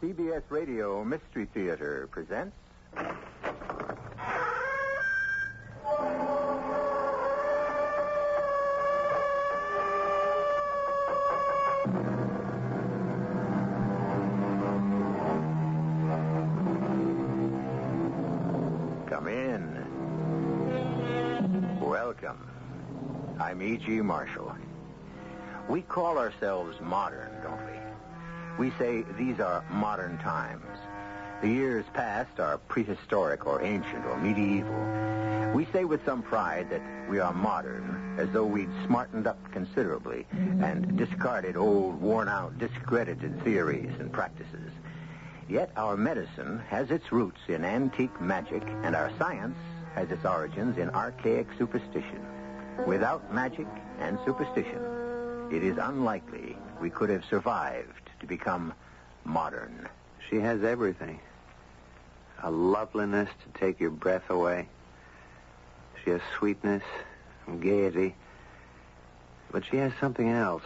CBS Radio Mystery Theater presents. Come in. Welcome. I'm E.G. Marshall. We call ourselves modern, don't we? We say these are modern times. The years past are prehistoric or ancient or medieval. We say with some pride that we are modern, as though we'd smartened up considerably and discarded old, worn-out, discredited theories and practices. Yet our medicine has its roots in antique magic, and our science has its origins in archaic superstition. Without magic and superstition, it is unlikely we could have survived to become modern. She has everything. A loveliness to take your breath away. She has sweetness and gaiety. But she has something else.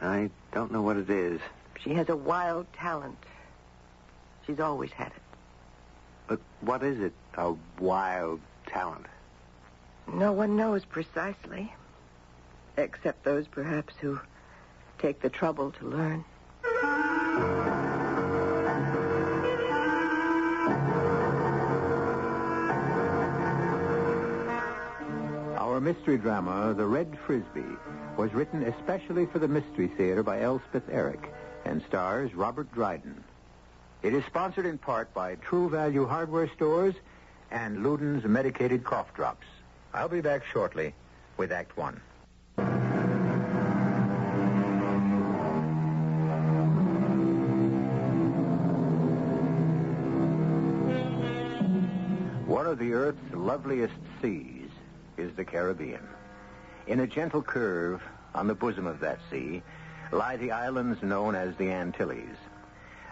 I don't know what it is. She has a wild talent. She's always had it. But what is it, a wild talent? No one knows precisely. Except those, perhaps, who take the trouble to learn. Our mystery drama, The Red Frisbee, was written especially for the Mystery Theater by Elspeth Eric and stars Robert Dryden. It is sponsored in part by True Value Hardware Stores and Luden's Medicated Cough Drops. I'll be back shortly with Act One. The Earth's loveliest seas is the Caribbean. In a gentle curve on the bosom of that sea lie the islands known as the Antilles.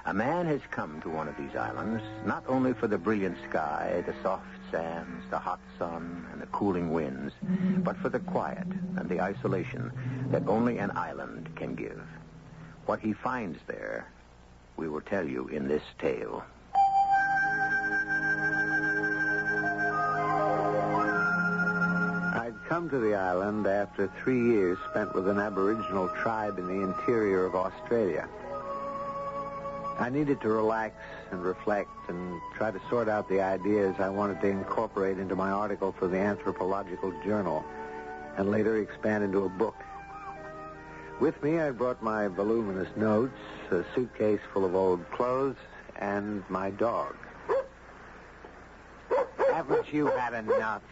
A man has come to one of these islands not only for the brilliant sky, the soft sands, the hot sun, and the cooling winds, but for the quiet and the isolation that only an island can give. What he finds there, we will tell you in this tale. Come to the island after three years spent with an Aboriginal tribe in the interior of Australia. I needed to relax and reflect and try to sort out the ideas I wanted to incorporate into my article for the Anthropological Journal and later expand into a book. With me, I brought my voluminous notes, a suitcase full of old clothes, and my dog. Haven't you had enough?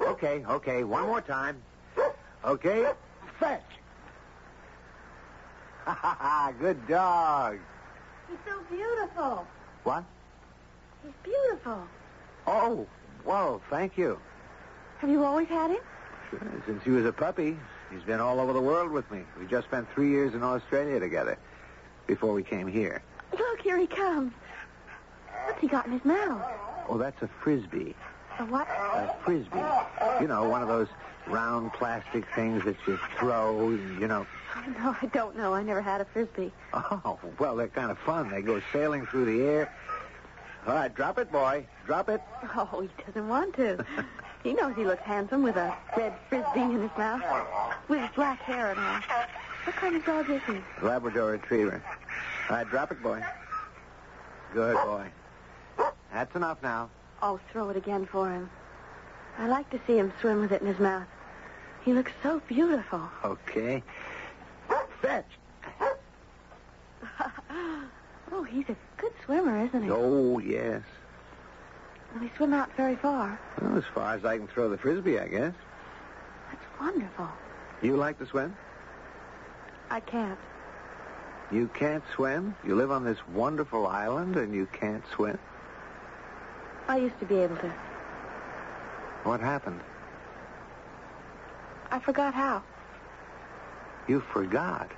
Okay, okay, one more time. Okay, fetch. Ha ha ha, good dog. He's so beautiful. What? He's beautiful. Oh, whoa, thank you. Have you always had him? Sure, Since he was a puppy, he's been all over the world with me. We just spent three years in Australia together before we came here. Look, here he comes. What's he got in his mouth? Oh, that's a frisbee. A what? A frisbee. You know, one of those round plastic things that you throw, you know. Oh, no, I don't know. I never had a frisbee. Oh, well, they're kind of fun. They go sailing through the air. All right, drop it, boy. Drop it. Oh, he doesn't want to. he knows he looks handsome with a red frisbee in his mouth, with his black hair and all. What kind of dog is he? Labrador retriever. All right, drop it, boy. Good boy. That's enough now. Oh, throw it again for him. I like to see him swim with it in his mouth. He looks so beautiful. Okay. Fetch. oh, he's a good swimmer, isn't he? Oh, yes. Will he swim out very far? Well, as far as I can throw the frisbee, I guess. That's wonderful. You like to swim? I can't. You can't swim? You live on this wonderful island and you can't swim? I used to be able to. What happened? I forgot how. You forgot.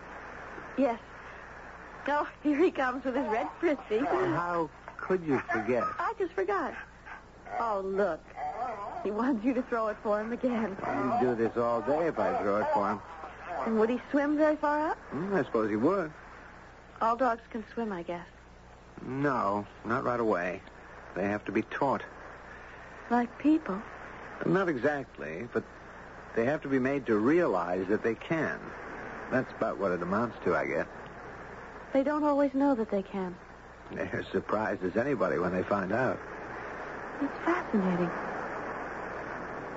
Yes. Oh, here he comes with his red frisbee. How could you forget? I just forgot. Oh, look. He wants you to throw it for him again. He'd do this all day if I throw it for him. And would he swim very far up? Hmm, I suppose he would. All dogs can swim, I guess. No, not right away. They have to be taught. Like people. Not exactly, but they have to be made to realize that they can. That's about what it amounts to, I guess. They don't always know that they can. They're as surprised as anybody when they find out. It's fascinating.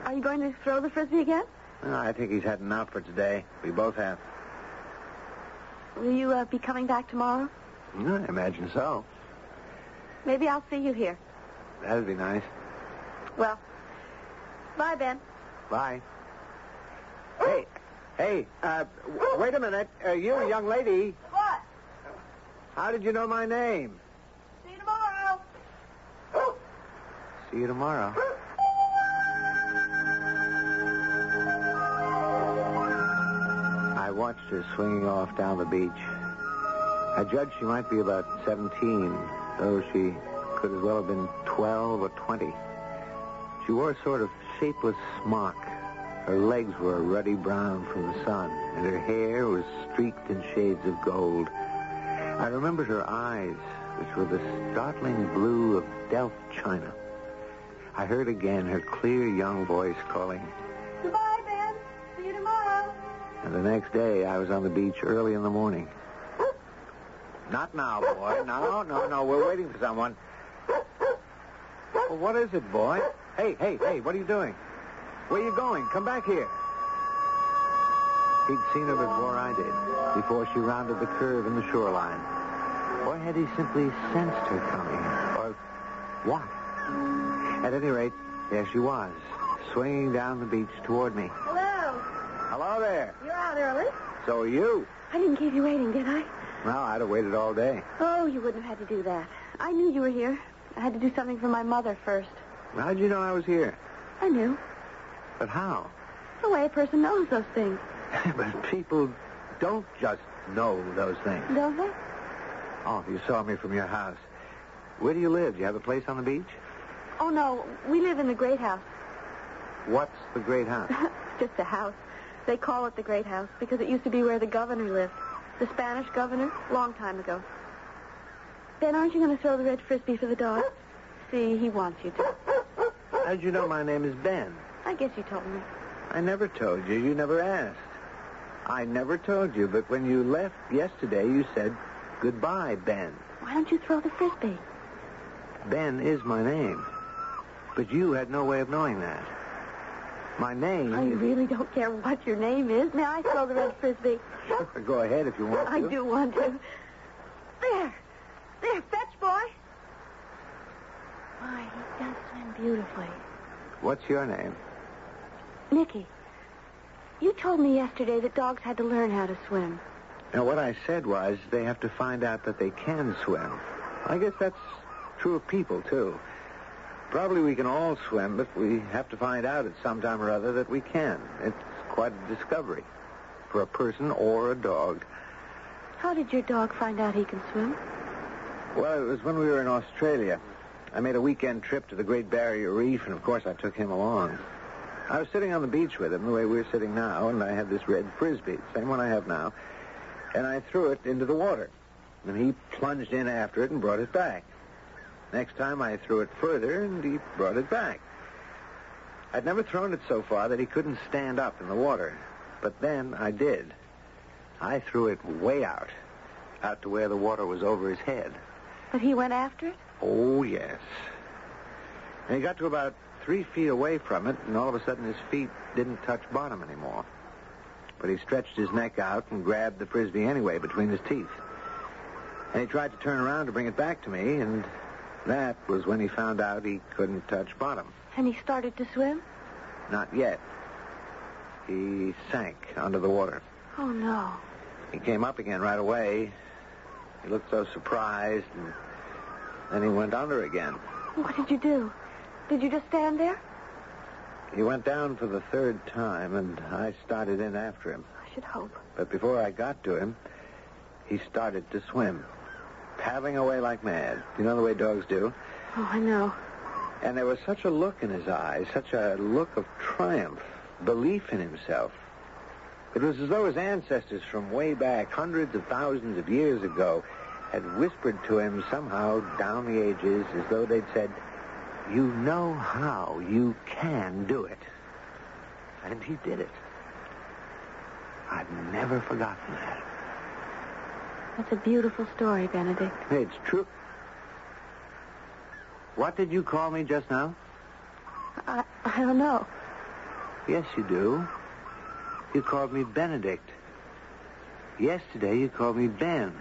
Are you going to throw the frisbee again? Well, I think he's had enough for today. We both have. Will you uh, be coming back tomorrow? I imagine so. Maybe I'll see you here. That'd be nice. Well, bye, Ben. Bye. Hey, hey, uh, w- wait a minute. Uh, you, young lady, What? how did you know my name? See you tomorrow. See you tomorrow. I watched her swinging off down the beach. I judged she might be about 17, though she could as well have been 12 or 20. She wore a sort of shapeless smock. Her legs were a ruddy brown from the sun, and her hair was streaked in shades of gold. I remembered her eyes, which were the startling blue of Delft china. I heard again her clear young voice calling, Goodbye, Ben. See you tomorrow. and the next day I was on the beach early in the morning. Not now, boy. No, no, no. We're waiting for someone. What is it, boy? Hey, hey, hey, what are you doing? Where are you going? Come back here. He'd seen her before I did, before she rounded the curve in the shoreline. Or had he simply sensed her coming? Or what? At any rate, there she was, swinging down the beach toward me. Hello. Hello there. You're out early. So are you? I didn't keep you waiting, did I? Well, I'd have waited all day. Oh, you wouldn't have had to do that. I knew you were here. I had to do something for my mother first. How'd you know I was here? I knew. But how? The way a person knows those things, but people don't just know those things. don't they? Oh, you saw me from your house. Where do you live? Do you have a place on the beach? Oh, no. We live in the Great House. What's the great house? Just a house. They call it the Great House because it used to be where the governor lived. The Spanish governor, long time ago. Ben, aren't you going to throw the red frisbee for the dog? See, he wants you to. How'd you know my name is Ben? I guess you told me. I never told you. You never asked. I never told you, but when you left yesterday, you said, goodbye, Ben. Why don't you throw the frisbee? Ben is my name. But you had no way of knowing that. My name I is... really don't care what your name is. May I throw the red frisbee? Go ahead if you want to. I do want to. There. There, fetch, boy. Why, he does swim beautifully. What's your name? Nicky, you told me yesterday that dogs had to learn how to swim. Now, what I said was they have to find out that they can swim. I guess that's true of people, too. Probably we can all swim, but we have to find out at some time or other that we can. It's quite a discovery for a person or a dog. How did your dog find out he can swim? Well, it was when we were in Australia. I made a weekend trip to the Great Barrier Reef, and of course I took him along. I was sitting on the beach with him, the way we're sitting now, and I had this red frisbee, the same one I have now, and I threw it into the water. And he plunged in after it and brought it back. Next time I threw it further, and he brought it back. I'd never thrown it so far that he couldn't stand up in the water. But then I did. I threw it way out, out to where the water was over his head. But he went after it? Oh, yes. And he got to about three feet away from it, and all of a sudden his feet didn't touch bottom anymore. But he stretched his neck out and grabbed the frisbee anyway between his teeth. And he tried to turn around to bring it back to me, and that was when he found out he couldn't touch bottom. And he started to swim? Not yet. He sank under the water. Oh, no. He came up again right away, He looked so surprised, and then he went under again. What did you do? Did you just stand there? He went down for the third time, and I started in after him. I should hope. But before I got to him, he started to swim, paddling away like mad. You know the way dogs do? Oh, I know. And there was such a look in his eyes, such a look of triumph, belief in himself. It was as though his ancestors from way back, hundreds of thousands of years ago, had whispered to him somehow down the ages as though they'd said, You know how you can do it. And he did it. I've never forgotten that. That's a beautiful story, Benedict. It's true. What did you call me just now? I, I don't know. Yes, you do. You called me Benedict. Yesterday, you called me Ben.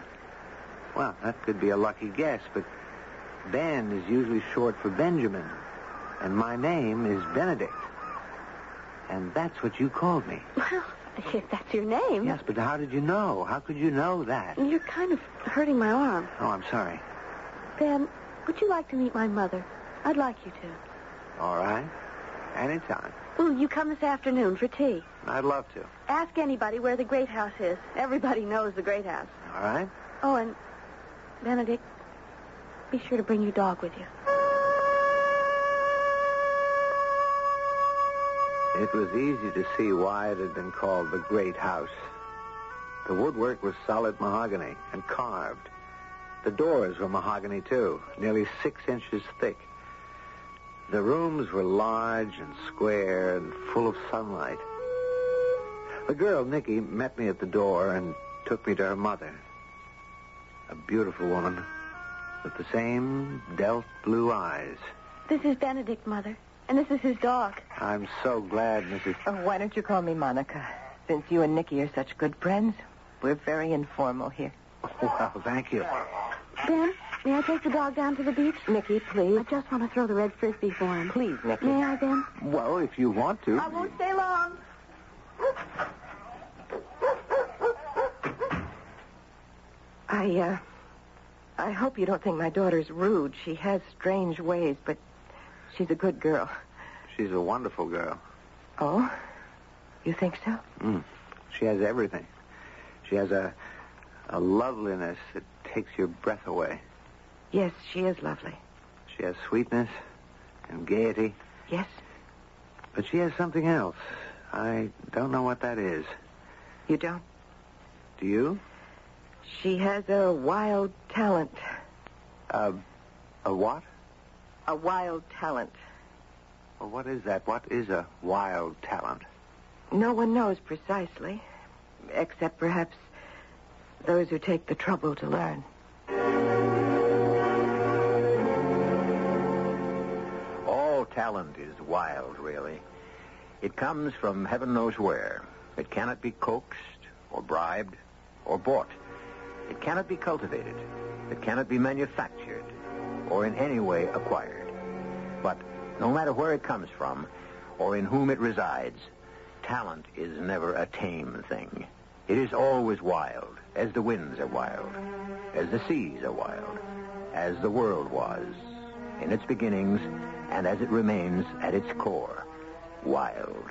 Well, that could be a lucky guess, but Ben is usually short for Benjamin, and my name is Benedict. And that's what you called me. Well, if that's your name. Yes, but how did you know? How could you know that? You're kind of hurting my arm. Oh, I'm sorry. Ben, would you like to meet my mother? I'd like you to. All right. Anytime. Will you come this afternoon for tea? I'd love to. Ask anybody where the Great House is. Everybody knows the Great House. All right? Oh, and Benedict, be sure to bring your dog with you. It was easy to see why it had been called the Great House. The woodwork was solid mahogany and carved. The doors were mahogany, too, nearly six inches thick. The rooms were large and square and full of sunlight. The girl, Nikki, met me at the door and took me to her mother. A beautiful woman with the same delft blue eyes. This is Benedict, Mother, and this is his dog. I'm so glad, Mrs. Oh, why don't you call me Monica? Since you and Nicky are such good friends, we're very informal here. Oh, well, thank you. Ben, may I take the dog down to the beach? Nicky, please. I just want to throw the red frisbee for him. Please, Nicky. May I, Ben? Well, if you want to. I won't stay long. I, uh, I hope you don't think my daughter's rude. She has strange ways, but she's a good girl. She's a wonderful girl. Oh? You think so? Mm. She has everything. She has a, a loveliness that takes your breath away. Yes, she is lovely. She has sweetness and gaiety, Yes? but she has something else. I don't know what that is. You don't? Do you? She has a wild talent. Uh, a what? A wild talent. Well, what is that? What is a wild talent? No one knows precisely, except perhaps those who take the trouble to learn. All talent is wild, really. It comes from heaven knows where. It cannot be coaxed or bribed or bought. It cannot be cultivated. It cannot be manufactured or in any way acquired. But no matter where it comes from or in whom it resides, talent is never a tame thing. It is always wild, as the winds are wild, as the seas are wild, as the world was in its beginnings and as it remains at its core, wild.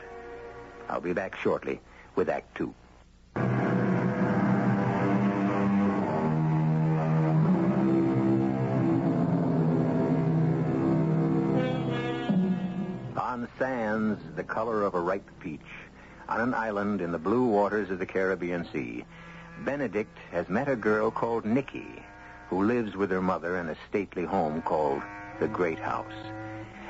I'll be back shortly with Act Two. Sands the color of a ripe peach, on an island in the blue waters of the Caribbean Sea, Benedict has met a girl called Nikki, who lives with her mother in a stately home called the Great House.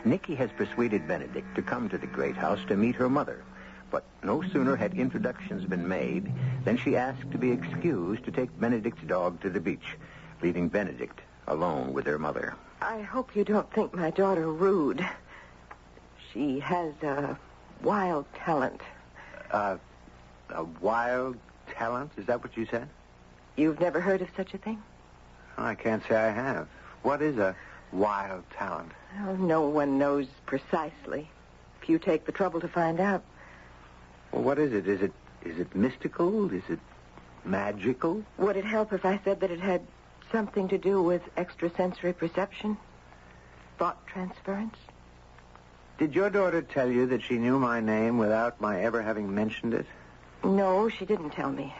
Nikki has persuaded Benedict to come to the Great House to meet her mother. But no sooner had introductions been made than she asked to be excused to take Benedict's dog to the beach, leaving Benedict alone with her mother. I hope you don't think my daughter rude. She has a wild talent. Uh, a wild talent? Is that what you said? You've never heard of such a thing? I can't say I have. What is a wild talent? Well, no one knows precisely. If you take the trouble to find out. Well, what is it? Is it is it mystical? Is it magical? Would it help if I said that it had something to do with extrasensory perception? Thought transference? Did your daughter tell you that she knew my name without my ever having mentioned it? No, she didn't tell me.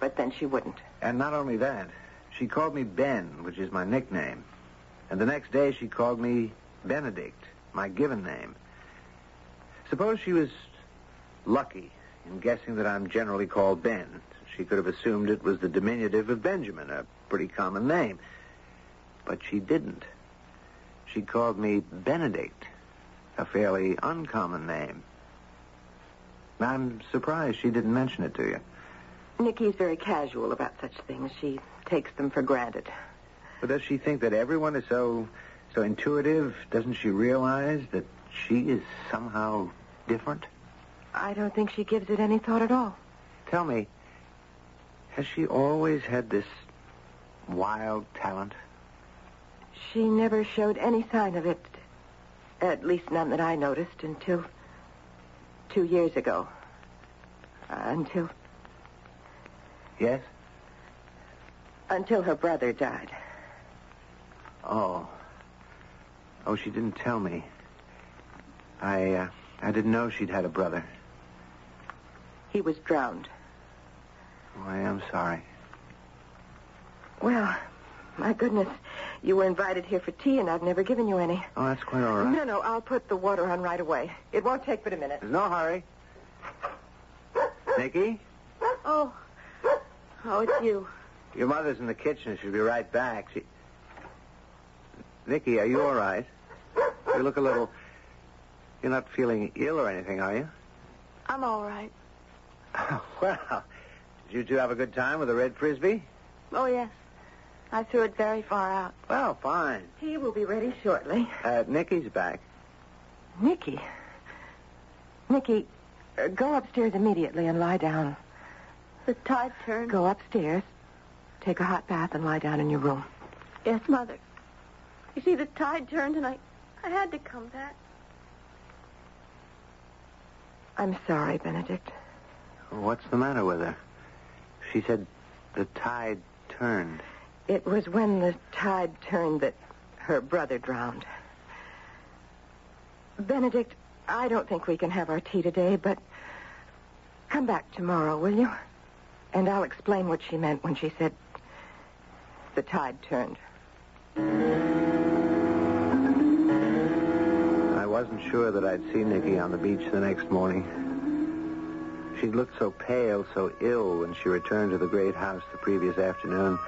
But then she wouldn't. And not only that, she called me Ben, which is my nickname. And the next day she called me Benedict, my given name. Suppose she was lucky in guessing that I'm generally called Ben. She could have assumed it was the diminutive of Benjamin, a pretty common name. But she didn't. She called me Benedict, a fairly uncommon name. I'm surprised she didn't mention it to you. Nikki's very casual about such things. She takes them for granted. But does she think that everyone is so so intuitive? Doesn't she realize that she is somehow different? I don't think she gives it any thought at all. Tell me, has she always had this wild talent? She never showed any sign of it. At least none that I noticed until two years ago. Uh, until Yes? until her brother died. Oh. Oh, she didn't tell me. I, uh, I didn't know she'd had a brother. He was drowned. Oh, I am sorry. Well, my goodness, you were invited here for tea, and I've never given you any. Oh, that's quite all right. No, no, I'll put the water on right away. It won't take but a minute. There's no hurry. Nicky, Oh. Oh, it's you. your mother's in the kitchen. She'll be right back. She... Nicky, are you all right? You look a little... You're not feeling ill or anything, are you? I'm all right. well, did you two have a good time with the red frisbee? Oh, yes. I threw it very far out. Well, fine. Tea will be ready shortly. Uh, Nicky's back. Nicky. Nicky, uh, go upstairs immediately and lie down. The tide turned. Go upstairs, take a hot bath, and lie down in your room. Yes, Mother. You see, the tide turned, and I, I had to come back. I'm sorry, Benedict. What's the matter with her? She said the tide turned. It was when the tide turned that her brother drowned. Benedict, I don't think we can have our tea today, but come back tomorrow, will you? And I'll explain what she meant when she said the tide turned. I wasn't sure that I'd see Nicky on the beach the next morning. She'd looked so pale, so ill when she returned to the great house the previous afternoon,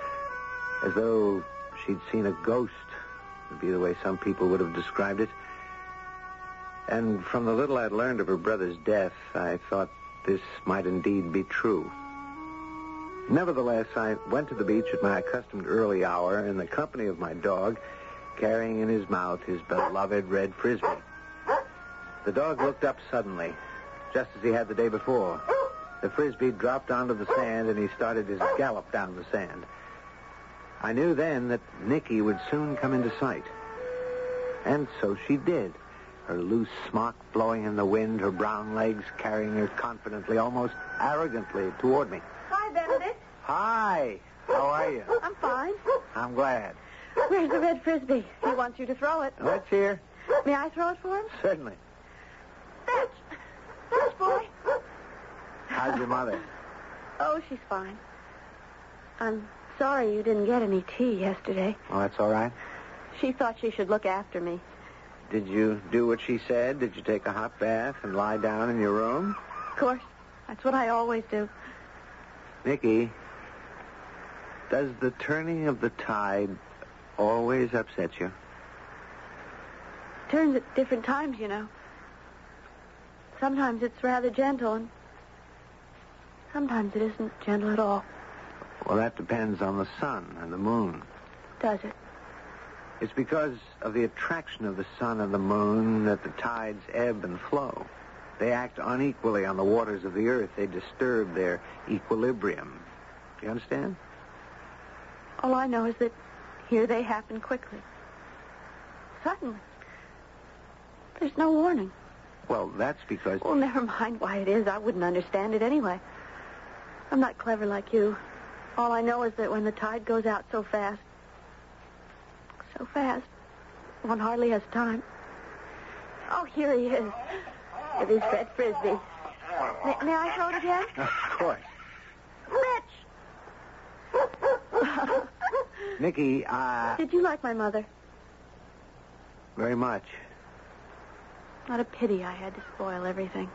as though she'd seen a ghost, would be the way some people would have described it. And from the little I'd learned of her brother's death, I thought this might indeed be true. Nevertheless, I went to the beach at my accustomed early hour in the company of my dog, carrying in his mouth his beloved red frisbee. The dog looked up suddenly, just as he had the day before. The frisbee dropped onto the sand, and he started his gallop down the sand. I knew then that Nikki would soon come into sight. And so she did, her loose smock blowing in the wind, her brown legs carrying her confidently, almost arrogantly toward me. Hi, Benedict. Hi, how are you? I'm fine. I'm glad. Where's the red frisbee? He wants you to throw it. Let's hear. May I throw it for him? Certainly. Fetch. Fetch, boy. How's your mother? Oh, she's fine. I'm sorry you didn't get any tea yesterday. Oh, that's all right. She thought she should look after me. Did you do what she said? Did you take a hot bath and lie down in your room? Of course. That's what I always do. Nicky, does the turning of the tide always upset you? It Turns at different times, you know. Sometimes it's rather gentle, and sometimes it isn't gentle at all, Well, that depends on the sun and the moon. does it? It's because of the attraction of the sun and the moon that the tides ebb and flow. They act unequally on the waters of the earth. They disturb their equilibrium. Do you understand? All I know is that here they happen quickly. Suddenly. There's no warning. Well, that's because... Oh, never mind why it is. I wouldn't understand it anyway. I'm not clever like you. All I know is that when the tide goes out so fast, so fast, one hardly has time. Oh, here he is. It is Fred red frisbee. May, may I throw it again? Of course. Mitch! Nicky, uh, Did you like my mother? very much. What a pity I had to spoil everything.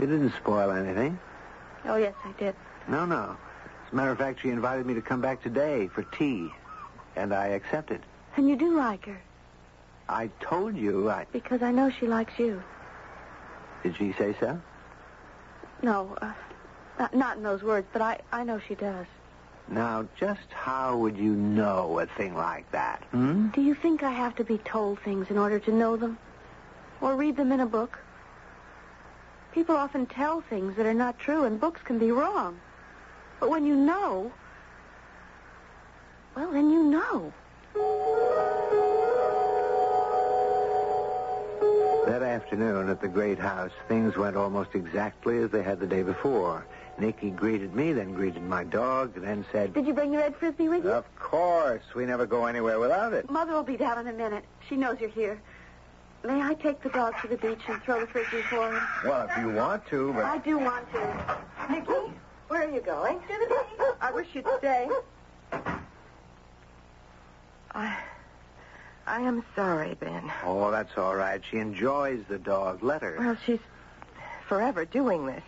You didn't spoil anything. Oh, yes, I did. No, no. As a matter of fact, she invited me to come back today for tea, and I accepted. And you do like her, I told you I... because I know she likes you. Did she say so? No, uh, not, not in those words, but I, I know she does. Now, just how would you know a thing like that? Hmm? Do you think I have to be told things in order to know them? Or read them in a book? People often tell things that are not true, and books can be wrong. But when you know, well, then you know. That afternoon at the great house, things went almost exactly as they had the day before. Nicky greeted me, then greeted my dog, then said, Did you bring the red frisbee with you? Of course. We never go anywhere without it. Mother will be down in a minute. She knows you're here. May I take the dog to the beach and throw the frisbee for him? Well, if you want to, but... I do want to. Nicky, where are you going? To the beach. I wish you'd stay. I, I am sorry, Ben. Oh, that's all right. She enjoys the dog. Let her. Well, she's forever doing this,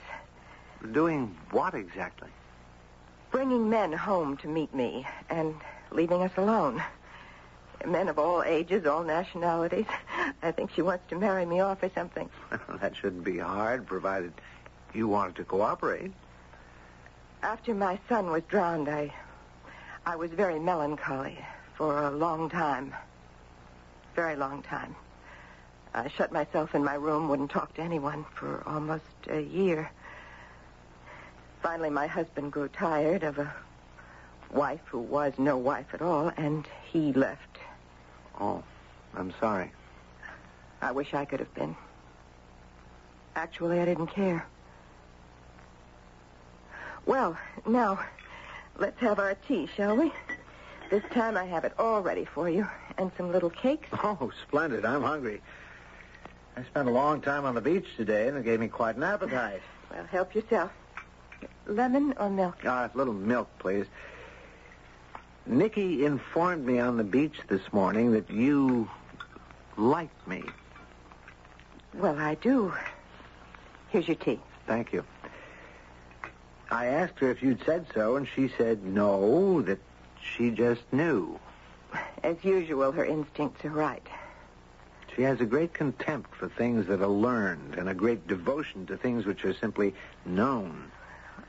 Doing what exactly? bringing men home to meet me and leaving us alone. Men of all ages, all nationalities. I think she wants to marry me off or something. that shouldn't be hard, provided you wanted to cooperate. After my son was drowned, I, I was very melancholy for a long time. Very long time. I shut myself in my room, wouldn't talk to anyone for almost a year. Finally, my husband grew tired of a wife who was no wife at all, and he left. Oh, I'm sorry. I wish I could have been. Actually, I didn't care. Well, now, let's have our tea, shall we? This time I have it all ready for you, and some little cakes. Oh, splendid. I'm hungry. I spent a long time on the beach today, and it gave me quite an appetite. Well, help yourself. Lemon or milk? Ah, a little milk, please. Nicky informed me on the beach this morning that you like me. Well, I do. Here's your tea. Thank you. I asked her if you'd said so, and she said no, that she just knew. As usual, her instincts are right. She has a great contempt for things that are learned and a great devotion to things which are simply known.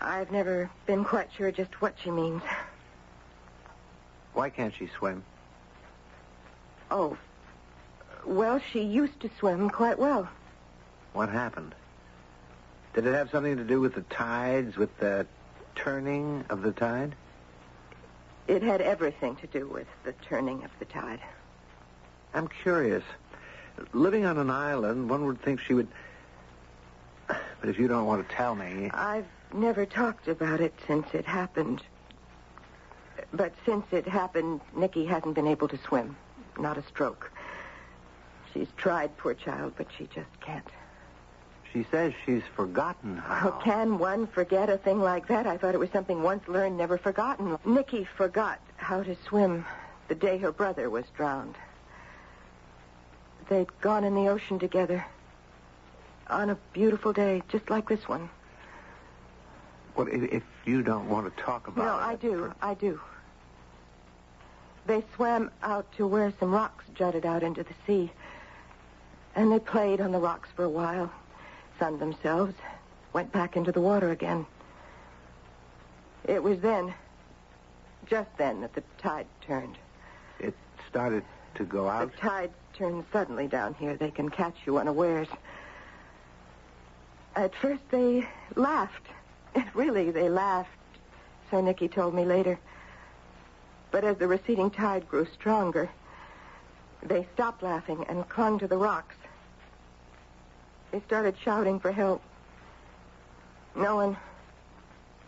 I've never been quite sure just what she means. Why can't she swim? Oh, well, she used to swim quite well. What happened? Did it have something to do with the tides, with the turning of the tide? It had everything to do with the turning of the tide. I'm curious. Living on an island, one would think she would. But if you don't want to tell me. I've never talked about it since it happened. But since it happened, Nikki hasn't been able to swim. Not a stroke. She's tried, poor child, but she just can't. She says she's forgotten how. How can one forget a thing like that? I thought it was something once learned, never forgotten. Nikki forgot how to swim the day her brother was drowned. They'd gone in the ocean together on a beautiful day, just like this one. Well, if, you don't want to talk about No, it. I do. I do. They swam out to where some rocks jutted out into the sea. And they played on the rocks for a while, sunned themselves, went back into the water again. It was then, just then, that the tide turned. It started to go out. The tide turns suddenly down here. They can catch you unawares. At first, they laughed. Really, they laughed, so Nicky told me later. But as the receding tide grew stronger, they stopped laughing and clung to the rocks. They started shouting for help. No one,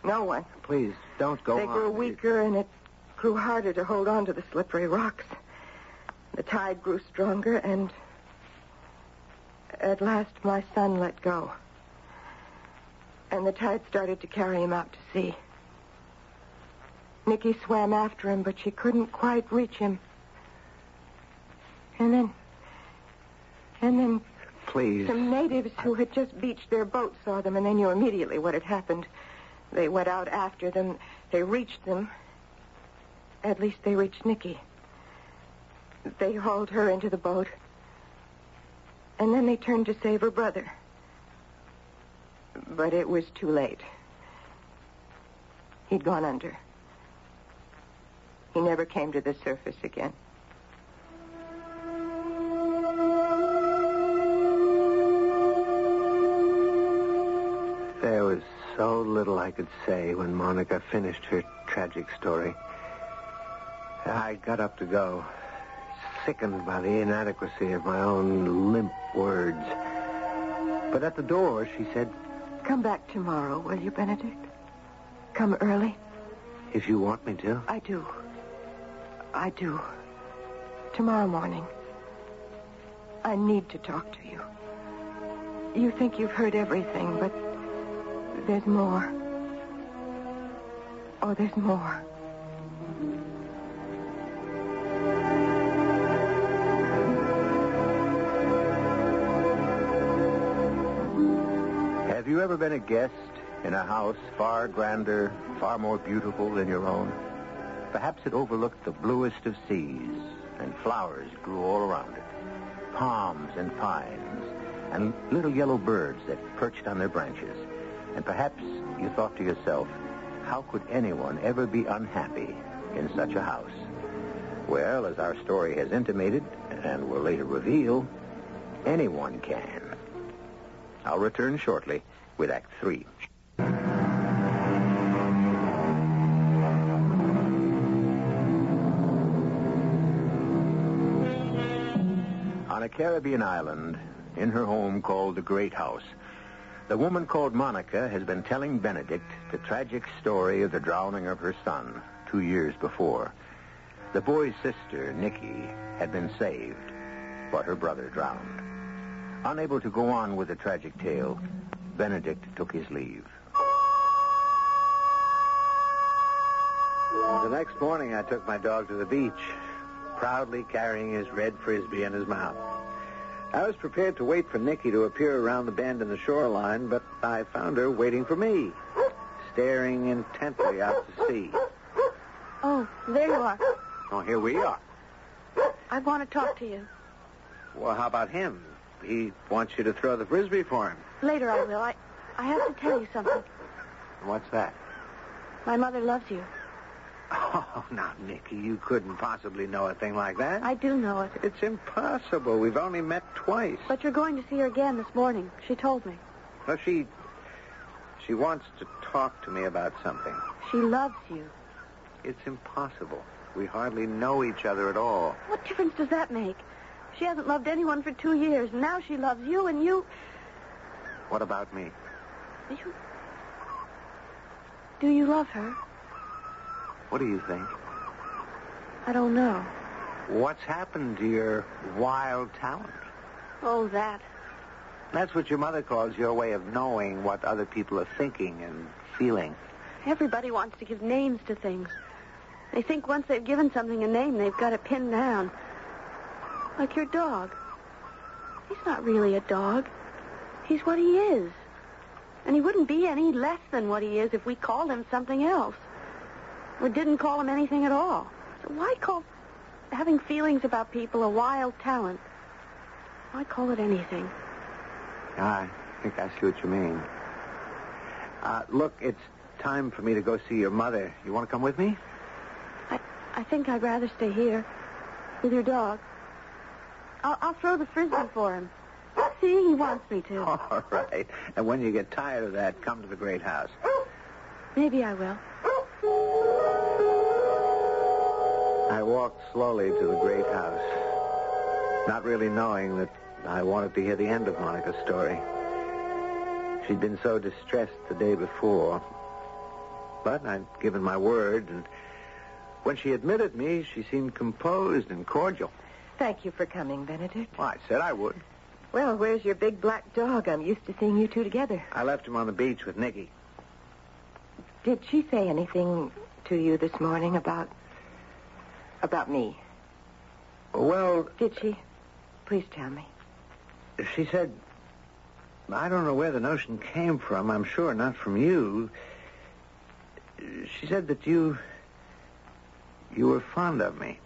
No one. Please, don't go they on. grew weaker, and it grew harder to hold on to the slippery rocks. The tide grew stronger, and at last my son let go. And the tide started to carry him out to sea. Nikki swam after him, but she couldn't quite reach him. And then. And then Please. some natives who had just beached their boat saw them, and they knew immediately what had happened. They went out after them. They reached them. At least they reached Nikki. They hauled her into the boat. And then they turned to save her brother. But it was too late. He'd gone under. He never came to the surface again. So little I could say when Monica finished her tragic story. I got up to go, sickened by the inadequacy of my own limp words. But at the door, she said, Come back tomorrow, will you, Benedict? Come early. if you want me to. I do. I do. Tomorrow morning. I need to talk to you. You think you've heard everything, but there's more. Oh, there's more. Have you ever been a guest in a house far grander, far more beautiful than your own? Perhaps it overlooked the bluest of seas, and flowers grew all around it. Palms and pines, and little yellow birds that perched on their branches. And perhaps you thought to yourself, how could anyone ever be unhappy in such a house? Well, as our story has intimated, and will later reveal, anyone can. I'll return shortly with Act Three. On a Caribbean island, in her home called the Great House, the woman called Monica has been telling Benedict the tragic story of the drowning of her son two years before. The boy's sister, Nikki, had been saved, but her brother drowned. Unable to go on with the tragic tale, Benedict took his leave. The next morning, I took my dog to the beach, proudly carrying his red frisbee in his mouth. I was prepared to wait for Nikki to appear around the bend in the shoreline, but I found her waiting for me, staring intently out to sea. Oh, there you are. Oh, here we are. I want to talk to you. Well, how about him? He wants you to throw the frisbee for him. Later I will. I, I have to tell you something. What's that? My mother loves you. Oh, now, Nicky, you couldn't possibly know a thing like that. I do know it. It's impossible. We've only met twice. But you're going to see her again this morning. She told me. Well, she she wants to talk to me about something. She loves you. It's impossible. We hardly know each other at all. What difference does that make? She hasn't loved anyone for two years, and now she loves you, and you... What about me? You... Do you love her? What do you think? I don't know. What's happened to your wild talent? Oh, that. That's what your mother calls your way of knowing what other people are thinking and feeling. Everybody wants to give names to things. They think once they've given something a name, they've got it pinned down. Like your dog. He's not really a dog. He's what he is. And he wouldn't be any less than what he is if we called him something else. Or didn't call him anything at all. So why call having feelings about people a wild talent? Why call it anything? I think I see what you mean. Uh, look, it's time for me to go see your mother. You want to come with me? I, I think I'd rather stay here with your dog. I'll, I'll throw the frisbee for him. See, he wants me to. All right. And when you get tired of that, come to the great house. Maybe I will. I walked slowly to the great house, not really knowing that I wanted to hear the end of Monica's story. She'd been so distressed the day before. But I'd given my word, and when she admitted me, she seemed composed and cordial. Thank you for coming, Benedict. Well, I said I would. Well, where's your big black dog? I'm used to seeing you two together. I left him on the beach with Nicky. Did she say anything to you this morning about about me? Well, Did she? Please tell me. she said, I don't know where the notion came from. I'm sure not from you. She said that you, you were fond of me.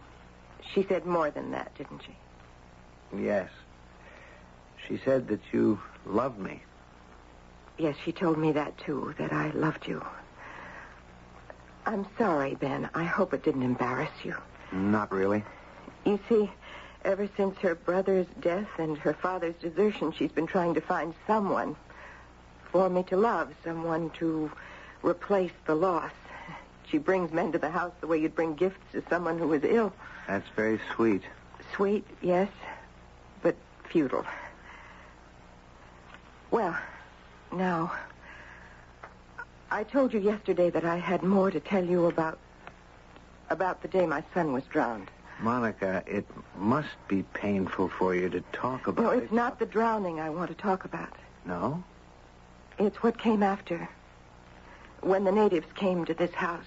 She said more than that, didn't she? Yes. She said that you loved me. Yes, she told me that too, that I loved you. I'm sorry, Ben. I hope it didn't embarrass you. Not really. You see, ever since her brother's death and her father's desertion, she's been trying to find someone for me to love, someone to replace the loss. She brings men to the house the way you'd bring gifts to someone who is ill. That's very sweet. Sweet, yes, but futile. Well, now, I told you yesterday that I had more to tell you about about the day my son was drowned. Monica, it must be painful for you to talk about No, it. it's not the drowning I want to talk about. No? It's what came after. When the natives came to this house.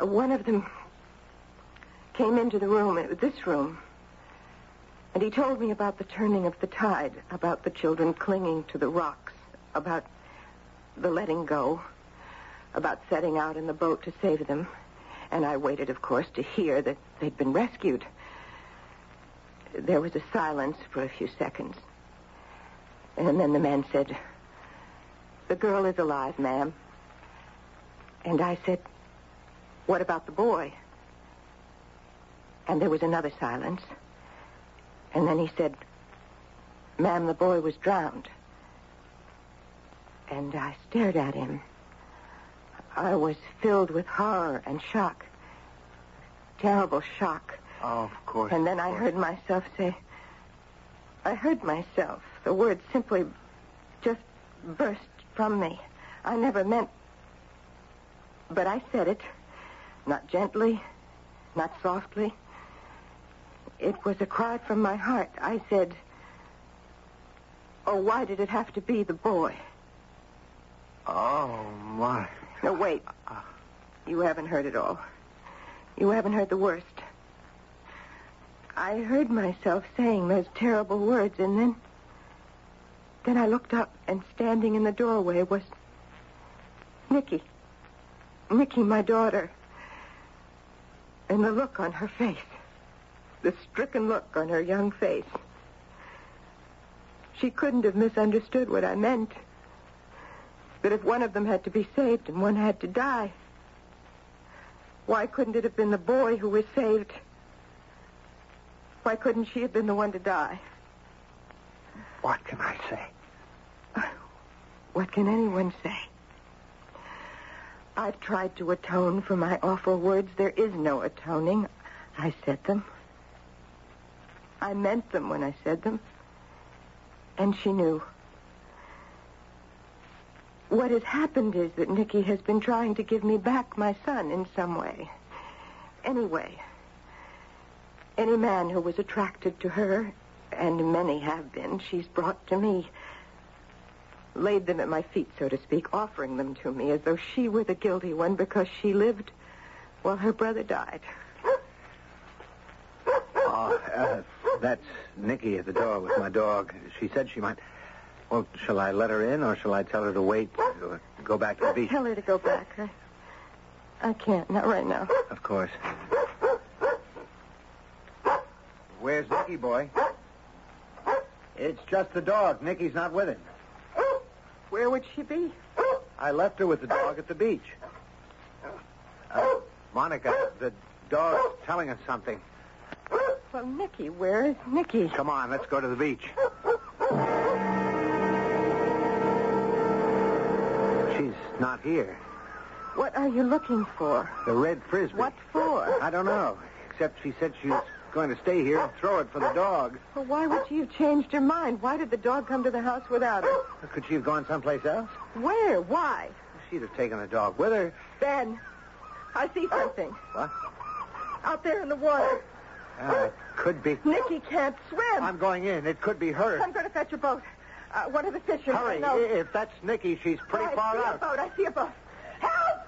Uh, one of them came into the room, it was this room, and he told me about the turning of the tide, about the children clinging to the rocks, about the letting go, about setting out in the boat to save them. And I waited, of course, to hear that they'd been rescued. There was a silence for a few seconds. And then the man said, The girl is alive, ma'am. And I said, What about the boy? And there was another silence. And then he said, Ma'am, the boy was drowned. And I stared at him. I was filled with horror and shock. Terrible shock. Oh, of course. And then I heard myself say, I heard myself. The words simply just burst from me. I never meant. But I said it. Not gently, not softly. It was a cry from my heart. I said, Oh, why did it have to be the boy? Oh, my. No, wait. You haven't heard it all. You haven't heard the worst. I heard myself saying those terrible words, and then. Then I looked up, and standing in the doorway was. Nikki. Nikki, my daughter. And the look on her face. The stricken look on her young face. She couldn't have misunderstood what I meant. That if one of them had to be saved and one had to die, why couldn't it have been the boy who was saved? Why couldn't she have been the one to die? What can I say? What can anyone say? I've tried to atone for my awful words. There is no atoning. I said them. I meant them when I said them. And she knew. What has happened is that Nicky has been trying to give me back my son in some way. Anyway, any man who was attracted to her, and many have been, she's brought to me. Laid them at my feet, so to speak, offering them to me as though she were the guilty one because she lived while her brother died. Oh, uh, that's Nikki at the door with my dog. She said she might. Well, shall I let her in, or shall I tell her to wait or go back to the beach? Tell her to go back. I, I can't, not right now. Of course. Where's Nicky, boy? It's just the dog. Nicky's not with him. Where would she be? I left her with the dog at the beach. Uh, Monica, the dog's telling us something. Well, Nicky, where is Nicky? Come on, let's go to the beach. Not here. What are you looking for? The red frisbee. What for? I don't know. Except she said she was going to stay here and throw it for the dog. Well, why would she have changed her mind? Why did the dog come to the house without her? Could she have gone someplace else? Where? Why? she'd have taken the dog with her. Ben, I see something. What? Out there in the water. Ah, it could be. Nicky can't swim. I'm going in. It could be her. I'm going to fetch a boat. Uh, one of the fishermen. Hurry. I. I- If that's Nikki, she's pretty I far see out. a boat. I see a boat. Help!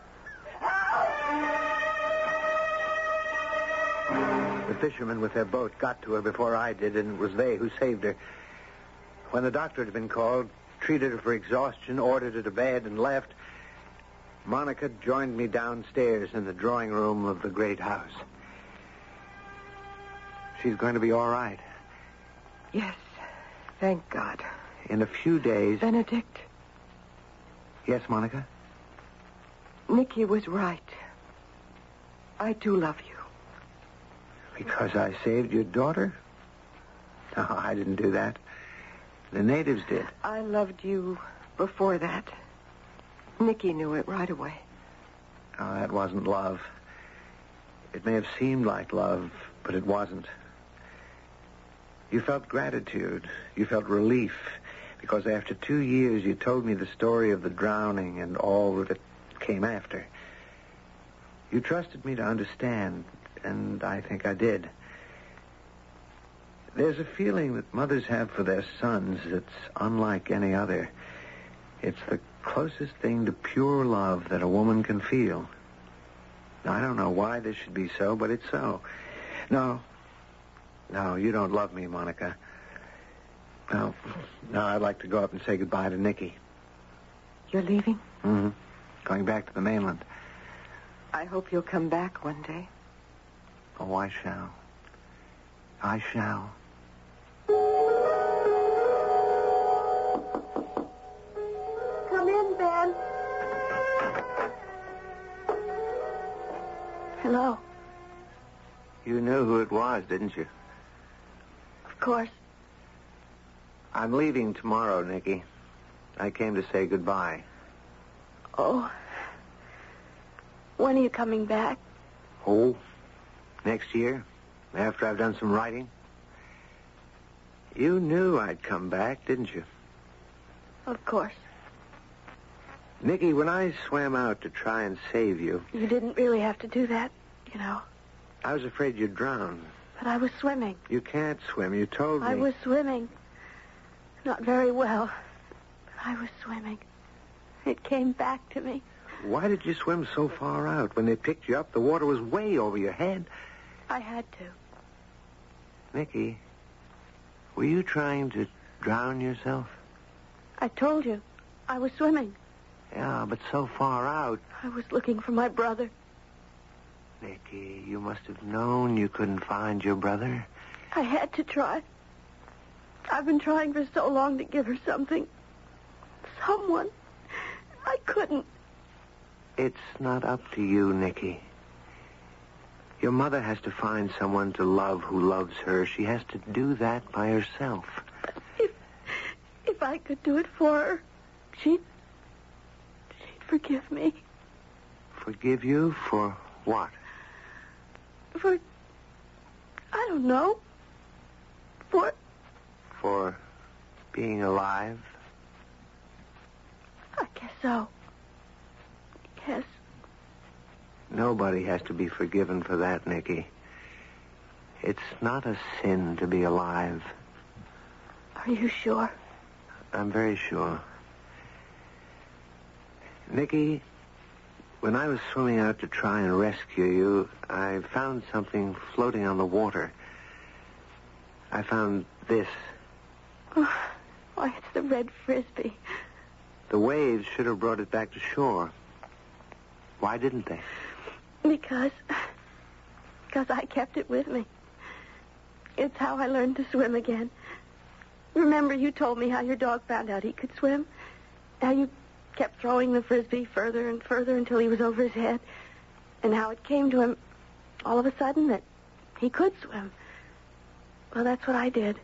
Help! The fishermen with their boat got to her before I did, and it was they who saved her. When the doctor had been called, treated her for exhaustion, ordered her to bed, and left, Monica joined me downstairs in the drawing room of the great house. She's going to be all right. Yes, thank God. In a few days. Benedict, Yes, Monica? Nicky was right. I do love you. Because I saved your daughter? No, I didn't do that. The natives did. I loved you before that. Nicky knew it right away. Oh, that wasn't love. It may have seemed like love, but it wasn't. You felt gratitude. You felt relief. Because after two years, you told me the story of the drowning and all that came after. You trusted me to understand, and I think I did. There's a feeling that mothers have for their sons that's unlike any other. It's the closest thing to pure love that a woman can feel. Now, I don't know why this should be so, but it's so. No. No, you don't love me, Monica. No. No, I'd like to go up and say goodbye to Nikki. You're leaving? Mm-hmm. Going back to the mainland. I hope you'll come back one day. Oh, I shall. I shall. Come in, Ben. Hello. You knew who it was, didn't you? Of course. I'm leaving tomorrow, Nicky. I came to say goodbye. Oh. When are you coming back? Oh, next year, after I've done some writing. You knew I'd come back, didn't you? Of course. Nicky, when I swam out to try and save you, You didn't really have to do that, you know. I was afraid you'd drown. But I was swimming. You can't swim. You told me. I was swimming. Not very well. But I was swimming. It came back to me. Why did you swim so far out? When they picked you up, the water was way over your head. I had to. Nicky, were you trying to drown yourself? I told you. I was swimming. Yeah, but so far out. I was looking for my brother. Nicky, you must have known you couldn't find your brother. I had to try. I've been trying for so long to give her something. Someone. I couldn't. It's not up to you, Nicky. Your mother has to find someone to love who loves her. She has to do that by herself. If if I could do it for her, she'd she'd forgive me Forgive you for what? for I don't know. For For being alive? I guess so. Yes. Nobody has to be forgiven for that, Nicky. It's not a sin to be alive. Are you sure? I'm very sure. Nicky, when I was swimming out to try and rescue you, I found something floating on the water. I found this. Oh, why, it's the red frisbee. The waves should have brought it back to shore. Why didn't they? Because because I kept it with me. It's how I learned to swim again. Remember you told me how your dog found out he could swim? How you kept throwing the frisbee further and further until he was over his head? And how it came to him all of a sudden that he could swim. Well, that's what I did.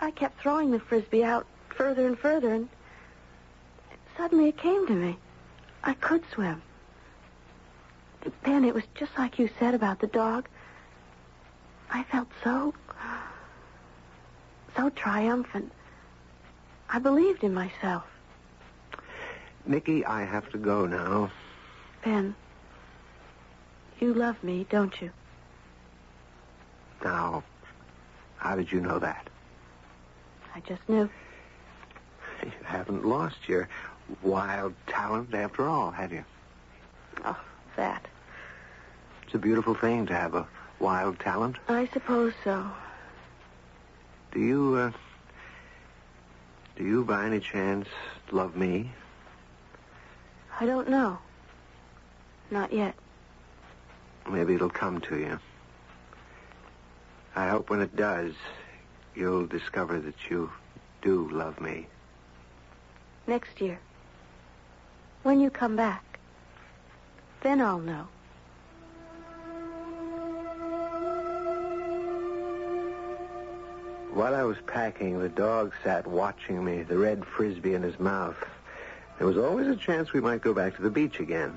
I kept throwing the frisbee out further and further, and suddenly it came to me. I could swim. Ben, it was just like you said about the dog. I felt so, so triumphant. I believed in myself. Nikki, I have to go now. Ben, you love me, don't you? Now, how did you know that? I just knew. You haven't lost your wild talent after all, have you? Oh, that. It's a beautiful thing to have a wild talent. I suppose so. Do you, uh, do you by any chance love me? I don't know. Not yet. Maybe it'll come to you. I hope when it does, you'll discover that you do love me. Next year. When you come back. Then I'll know. While I was packing, the dog sat watching me, the red frisbee in his mouth. There was always a chance we might go back to the beach again.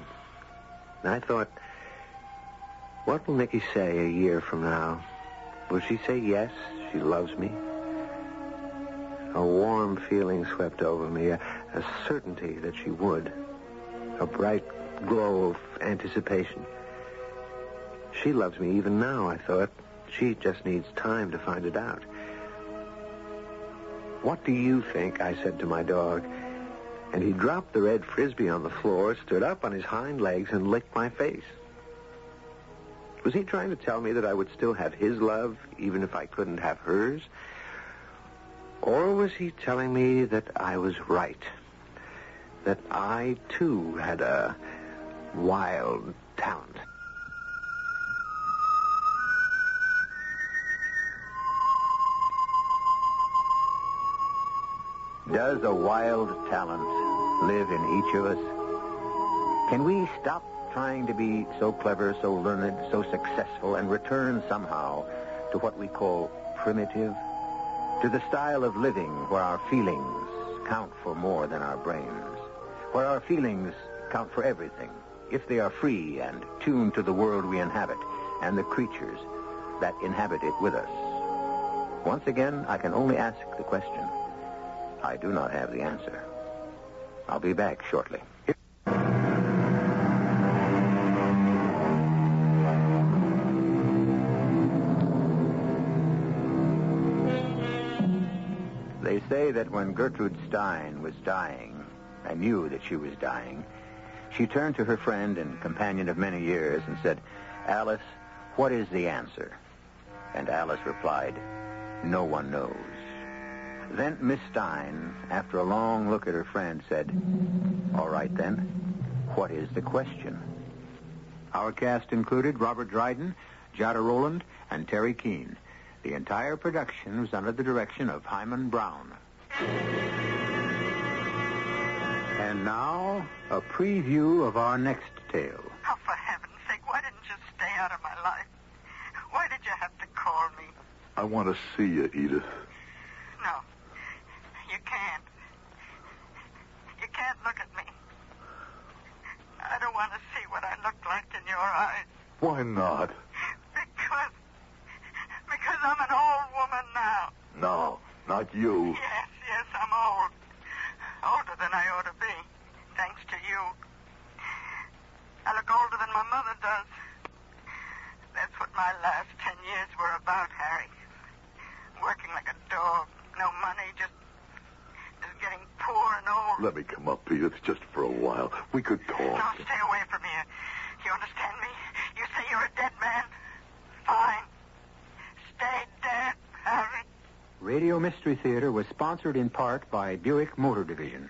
And I thought, what will Nicky say a year from now? Will she say yes, she loves me? A warm feeling swept over me, a, a certainty that she would. A bright glow of anticipation. She loves me even now, I thought. She just needs time to find it out. What do you think? I said to my dog. And he dropped the red frisbee on the floor, stood up on his hind legs, and licked my face. Was he trying to tell me that I would still have his love, even if I couldn't have hers? Or was he telling me that I was right? That I, too, had a wild talent? Does a wild talent live in each of us? Can we stop trying to be so clever, so learned, so successful, and return somehow to what we call primitive? To the style of living where our feelings count for more than our brains, where our feelings count for everything, if they are free and tuned to the world we inhabit and the creatures that inhabit it with us. Once again, I can only ask the question. I do not have the answer. I'll be back shortly. That when Gertrude Stein was dying, and knew that she was dying, she turned to her friend and companion of many years and said, Alice, what is the answer? And Alice replied, No one knows. Then Miss Stein, after a long look at her friend, said, All right then, what is the question? Our cast included Robert Dryden, Jada Rowland, and Teri Keane. The entire production was under the direction of Himan Brown. And now, a preview of our next tale. Oh, for heaven's sake, why didn't you stay out of my life? Why did you have to call me? I want to see you, Edith. No, you can't. You can't look at me. I don't want to see what I look like in your eyes. Why not? Because. Because I'm an old woman now. No, not you. Yes, yes, I'm old. Older than I ought to be. Thanks to you. I look older than my mother does. That's what my last ten years were about, Harry. Working like a dog. No money, just. just getting poor and old. Let me come up, Edith, just for a while. We could talk. No, stay away from here. You understand me? You say you're a dead man? Fine. Stay dead, Harry. Radio Mystery Theater was sponsored in part by Buick Motor Division.